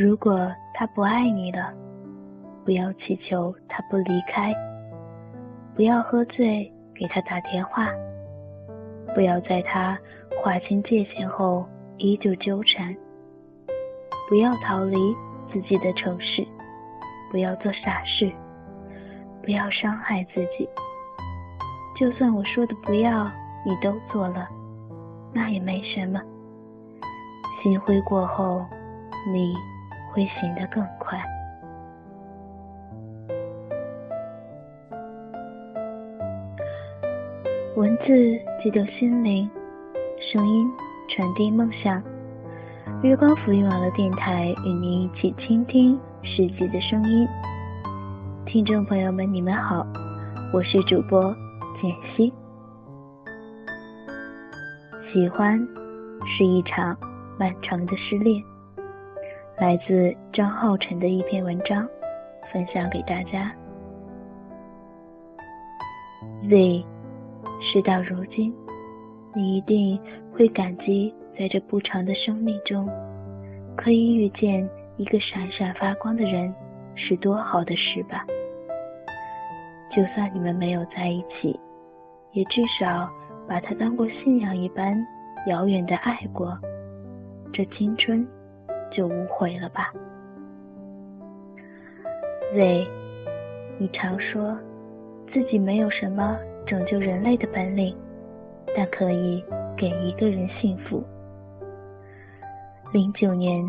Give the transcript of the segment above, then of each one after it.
如果他不爱你了，不要祈求他不离开，不要喝醉给他打电话，不要在他划清界限后依旧纠缠，不要逃离自己的城市，不要做傻事，不要伤害自己。就算我说的不要，你都做了，那也没什么。心灰过后，你会行得更快。文字激动心灵，声音传递梦想。月光浮云网络电台与您一起倾听世界的声音。听众朋友们，你们好，我是主播简溪。喜欢是一场。漫长的失恋，来自张浩晨的一篇文章，分享给大家。Z，事到如今，你一定会感激在这不长的生命中，可以遇见一个闪闪发光的人，是多好的事吧？就算你们没有在一起，也至少把他当过信仰一般遥远的爱过。这青春就无悔了吧？Z，你常说自己没有什么拯救人类的本领，但可以给一个人幸福。零九年，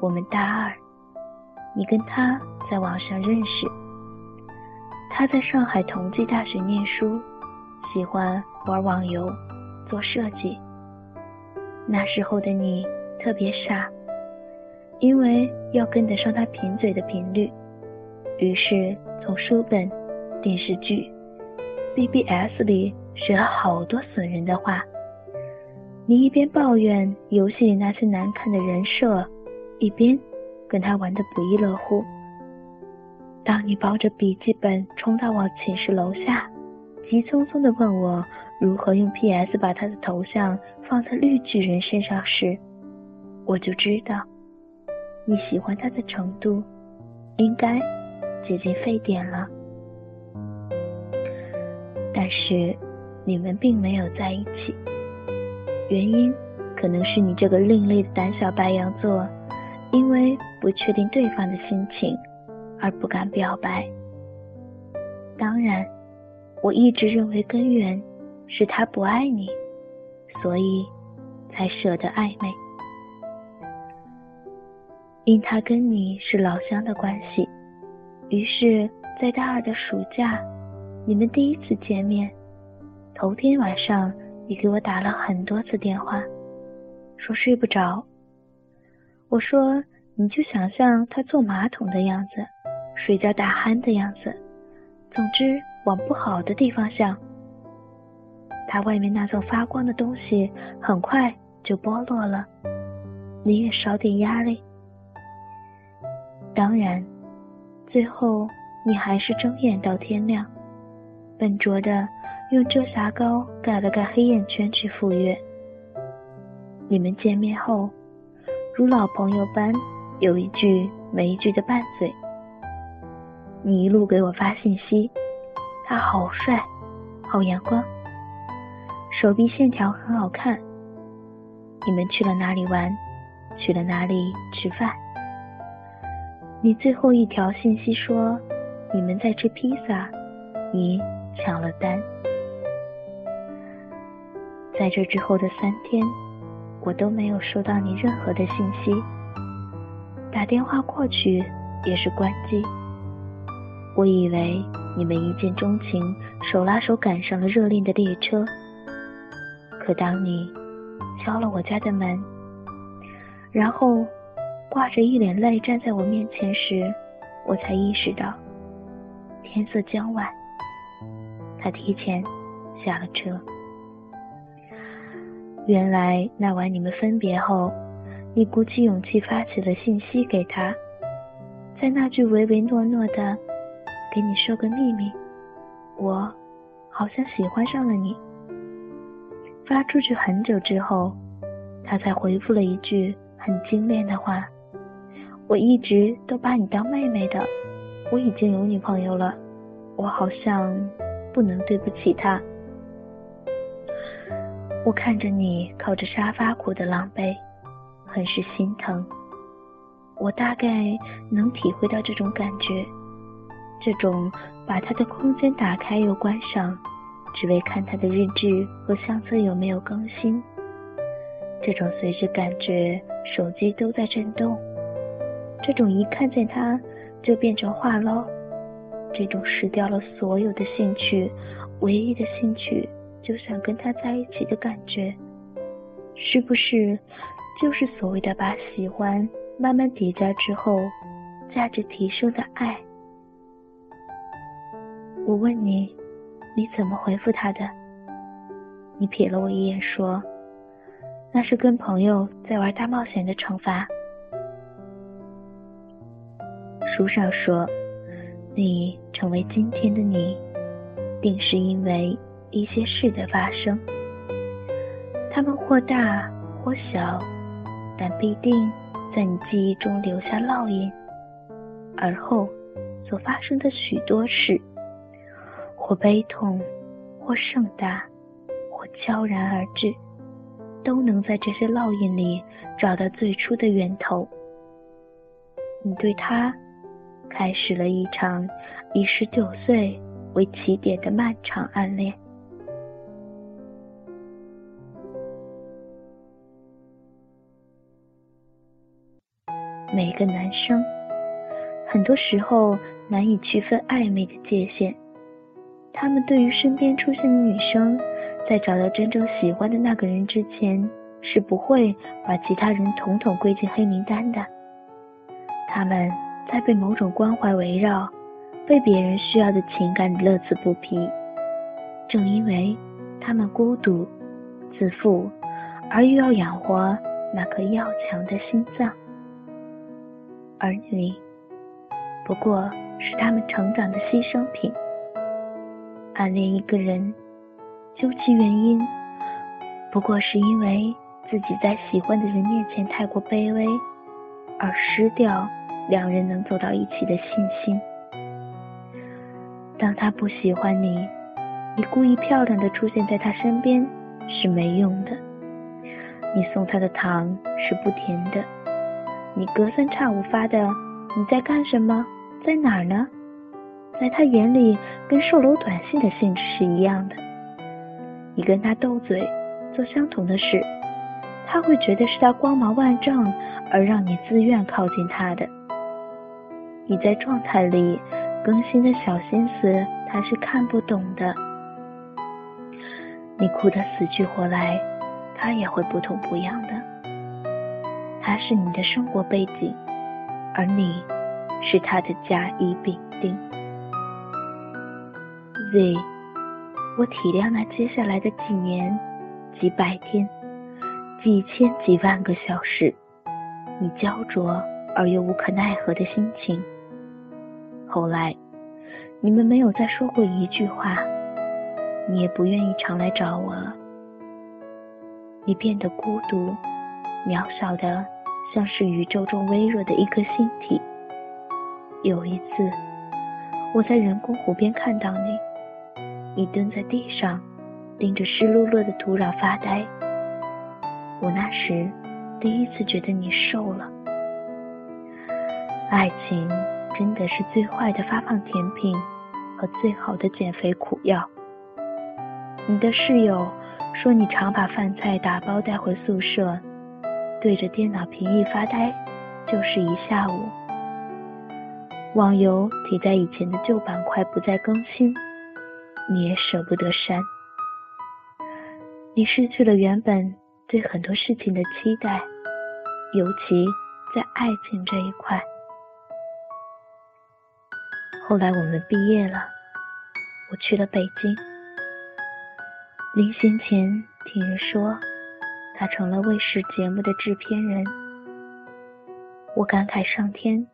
我们大二，你跟他在网上认识。他在上海同济大学念书，喜欢玩网游，做设计。那时候的你。特别傻，因为要跟得上他贫嘴的频率，于是从书本、电视剧、BBS 里学了好多损人的话。你一边抱怨游戏里那些难看的人设，一边跟他玩得不亦乐乎。当你抱着笔记本冲到我寝室楼下，急匆匆地问我如何用 PS 把他的头像放在绿巨人身上时，我就知道，你喜欢他的程度，应该接近沸点了。但是你们并没有在一起，原因可能是你这个另类的胆小白羊座，因为不确定对方的心情而不敢表白。当然，我一直认为根源是他不爱你，所以才舍得暧昧。因他跟你是老乡的关系，于是，在大二的暑假，你们第一次见面，头天晚上，你给我打了很多次电话，说睡不着。我说你就想象他坐马桶的样子，睡觉打鼾的样子，总之往不好的地方想。他外面那层发光的东西很快就剥落了，你也少点压力。当然，最后你还是睁眼到天亮，笨拙的用遮瑕膏盖了盖黑眼圈去赴约。你们见面后，如老朋友般有一句没一句的拌嘴。你一路给我发信息，他好帅，好阳光，手臂线条很好看。你们去了哪里玩？去了哪里吃饭？你最后一条信息说，你们在吃披萨，你抢了单。在这之后的三天，我都没有收到你任何的信息，打电话过去也是关机。我以为你们一见钟情，手拉手赶上了热恋的列车。可当你敲了我家的门，然后。挂着一脸泪站在我面前时，我才意识到天色将晚，他提前下了车。原来那晚你们分别后，你鼓起勇气发起了信息给他，在那句唯唯诺诺的“给你说个秘密，我好像喜欢上了你”，发出去很久之后，他才回复了一句很精炼的话。我一直都把你当妹妹的，我已经有女朋友了，我好像不能对不起她。我看着你靠着沙发哭的狼狈，很是心疼。我大概能体会到这种感觉，这种把他的空间打开又关上，只为看他的日志和相册有没有更新。这种随时感觉手机都在震动，这种一看见他就变成话唠，这种失掉了所有的兴趣，唯一的兴趣就想跟他在一起的感觉，是不是就是所谓的把喜欢慢慢叠加之后，价值提升的爱？我问你，你怎么回复他的？你瞥了我一眼说。那是跟朋友在玩大冒险的惩罚。书上说，你成为今天的你，定是因为一些事的发生。它们或大或小，但必定在你记忆中留下烙印。而后所发生的许多事，或悲痛，或盛大，或悄然而至。都能在这些烙印里找到最初的源头。你对他开始了一场以十九岁为起点的漫长暗恋。每个男生，很多时候难以区分暧昧的界限。他们对于身边出现的女生。在找到真正喜欢的那个人之前，是不会把其他人统统归进黑名单的。他们在被某种关怀围绕、被别人需要的情感乐此不疲。正因为他们孤独、自负，而又要养活那颗要强的心脏，而你不过是他们成长的牺牲品。暗恋一个人。究其原因，不过是因为自己在喜欢的人面前太过卑微，而失掉两人能走到一起的信心。当他不喜欢你，你故意漂亮的出现在他身边是没用的。你送他的糖是不甜的。你隔三差五发的“你在干什么？在哪儿呢？”在他眼里，跟售楼短信的性质是一样的。你跟他斗嘴，做相同的事，他会觉得是他光芒万丈而让你自愿靠近他的。你在状态里更新的小心思，他是看不懂的。你哭得死去活来，他也会不痛不痒的。他是你的生活背景，而你是他的甲乙丙丁。Z。我体谅那接下来的几年、几百天、几千几万个小时，你焦灼而又无可奈何的心情。后来，你们没有再说过一句话，你也不愿意常来找我了。你变得孤独、渺小的，像是宇宙中微弱的一颗星体。有一次，我在人工湖边看到你。你蹲在地上，盯着湿漉漉的土壤发呆。我那时第一次觉得你瘦了。爱情真的是最坏的发胖甜品和最好的减肥苦药。你的室友说你常把饭菜打包带回宿舍，对着电脑屏幕发呆，就是一下午。网游提在以前的旧板块不再更新。你也舍不得删，你失去了原本对很多事情的期待，尤其在爱情这一块。后来我们毕业了，我去了北京。临行前听人说，他成了卫视节目的制片人。我感慨上天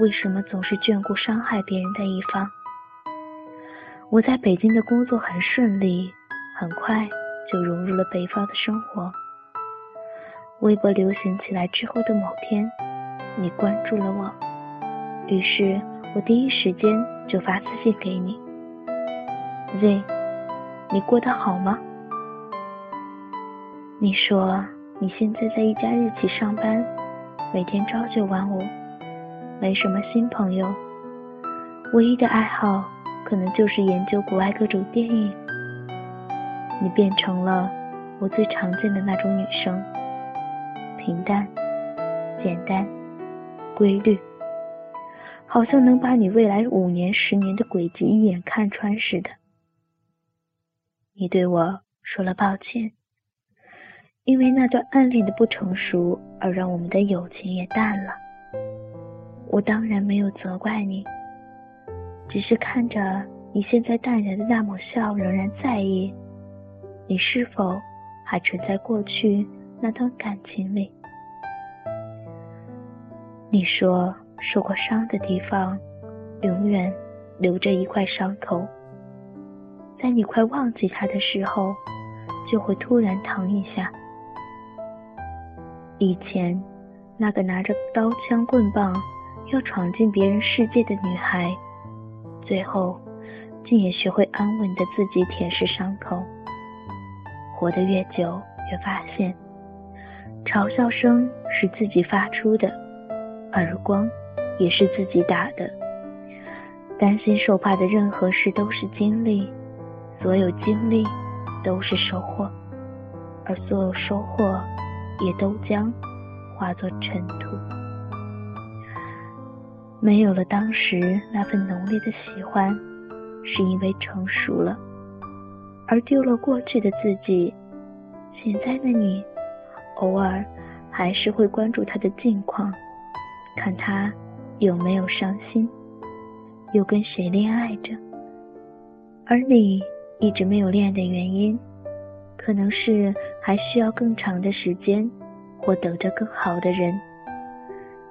为什么总是眷顾伤害别人的一方。我在北京的工作很顺利，很快就融入了北方的生活。微博流行起来之后的某天，你关注了我，于是我第一时间就发私信给你。Z，你过得好吗？你说你现在在一家日企上班，每天朝九晚五，没什么新朋友，唯一的爱好可能就是研究国外各种电影。你变成了我最常见的那种女生，平淡、简单、规律，好像能把你未来五年、十年的轨迹一眼看穿似的。你对我说了抱歉，因为那段暗恋的不成熟而让我们的友情也淡了。我当然没有责怪你，只是看着你现在淡然的那抹笑，仍然在意。你是否还存在过去那段感情里？你说受过伤的地方，永远留着一块伤口，在你快忘记他的时候，就会突然疼一下。以前，那个拿着刀枪棍棒要闯进别人世界的女孩，最后竟也学会安稳的自己舔舐伤口。活得越久，越发现，嘲笑声是自己发出的，耳光也是自己打的。担心受怕的任何事都是经历，所有经历都是收获，而所有收获也都将化作尘土。没有了当时那份浓烈的喜欢，是因为成熟了。而丢了过去的自己，现在的你，偶尔还是会关注他的近况，看他有没有伤心，又跟谁恋爱着。而你一直没有恋爱的原因，可能是还需要更长的时间，或等着更好的人，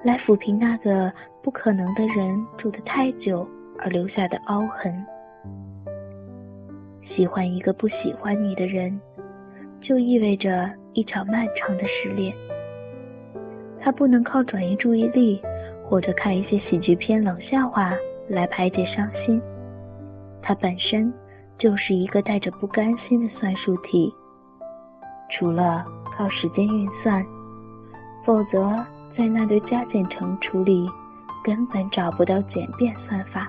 来抚平那个不可能的人住得太久而留下的凹痕。喜欢一个不喜欢你的人，就意味着一场漫长的失恋。他不能靠转移注意力或者看一些喜剧片、冷笑话来排解伤心，他本身就是一个带着不甘心的算术题。除了靠时间运算，否则在那堆加减乘除里根本找不到简便算法。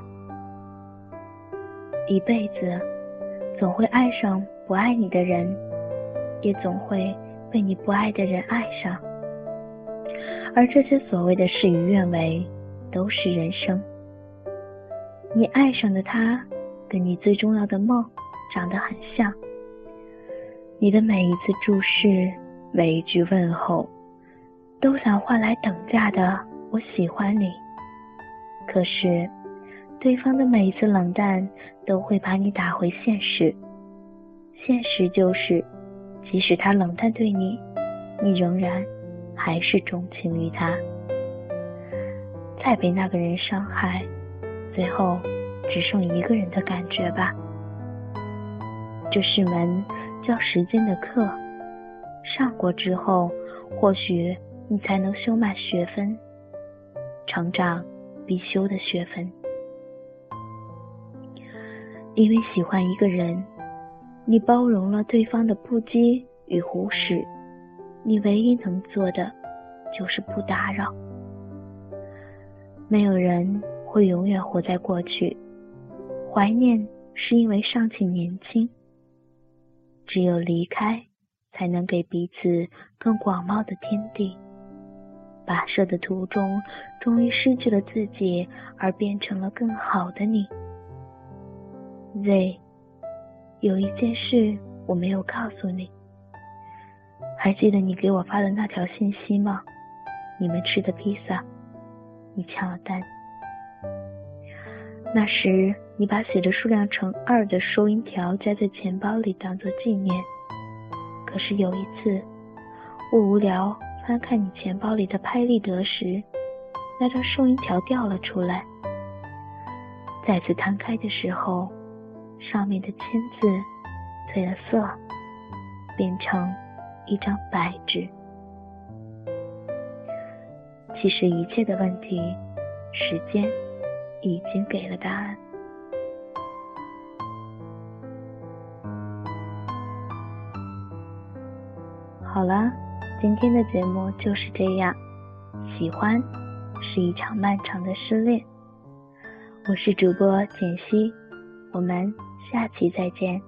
一辈子。总会爱上不爱你的人，也总会被你不爱的人爱上。而这些所谓的事与愿违，都是人生。你爱上的他，跟你最重要的梦长得很像。你的每一次注视，每一句问候，都想换来等价的“我喜欢你”。可是。对方的每一次冷淡，都会把你打回现实。现实就是，即使他冷淡对你，你仍然还是钟情于他。再被那个人伤害，最后只剩一个人的感觉吧。这是门叫时间的课，上过之后，或许你才能修满学分，成长必修的学分。因为喜欢一个人，你包容了对方的不羁与胡适，你唯一能做的就是不打扰。没有人会永远活在过去，怀念是因为尚且年轻。只有离开，才能给彼此更广袤的天地。跋涉的途中，终于失去了自己，而变成了更好的你。Z，有一件事我没有告诉你，还记得你给我发的那条信息吗？你们吃的披萨，你抢了单。那时你把写着数量乘二的收银条夹在钱包里当做纪念。可是有一次，我无聊翻看你钱包里的拍立得时，那张收银条掉了出来。再次摊开的时候。上面的签字褪了色，变成一张白纸。其实一切的问题，时间已经给了答案。好了，今天的节目就是这样。喜欢是一场漫长的失恋。我是主播简溪，我们下期再见。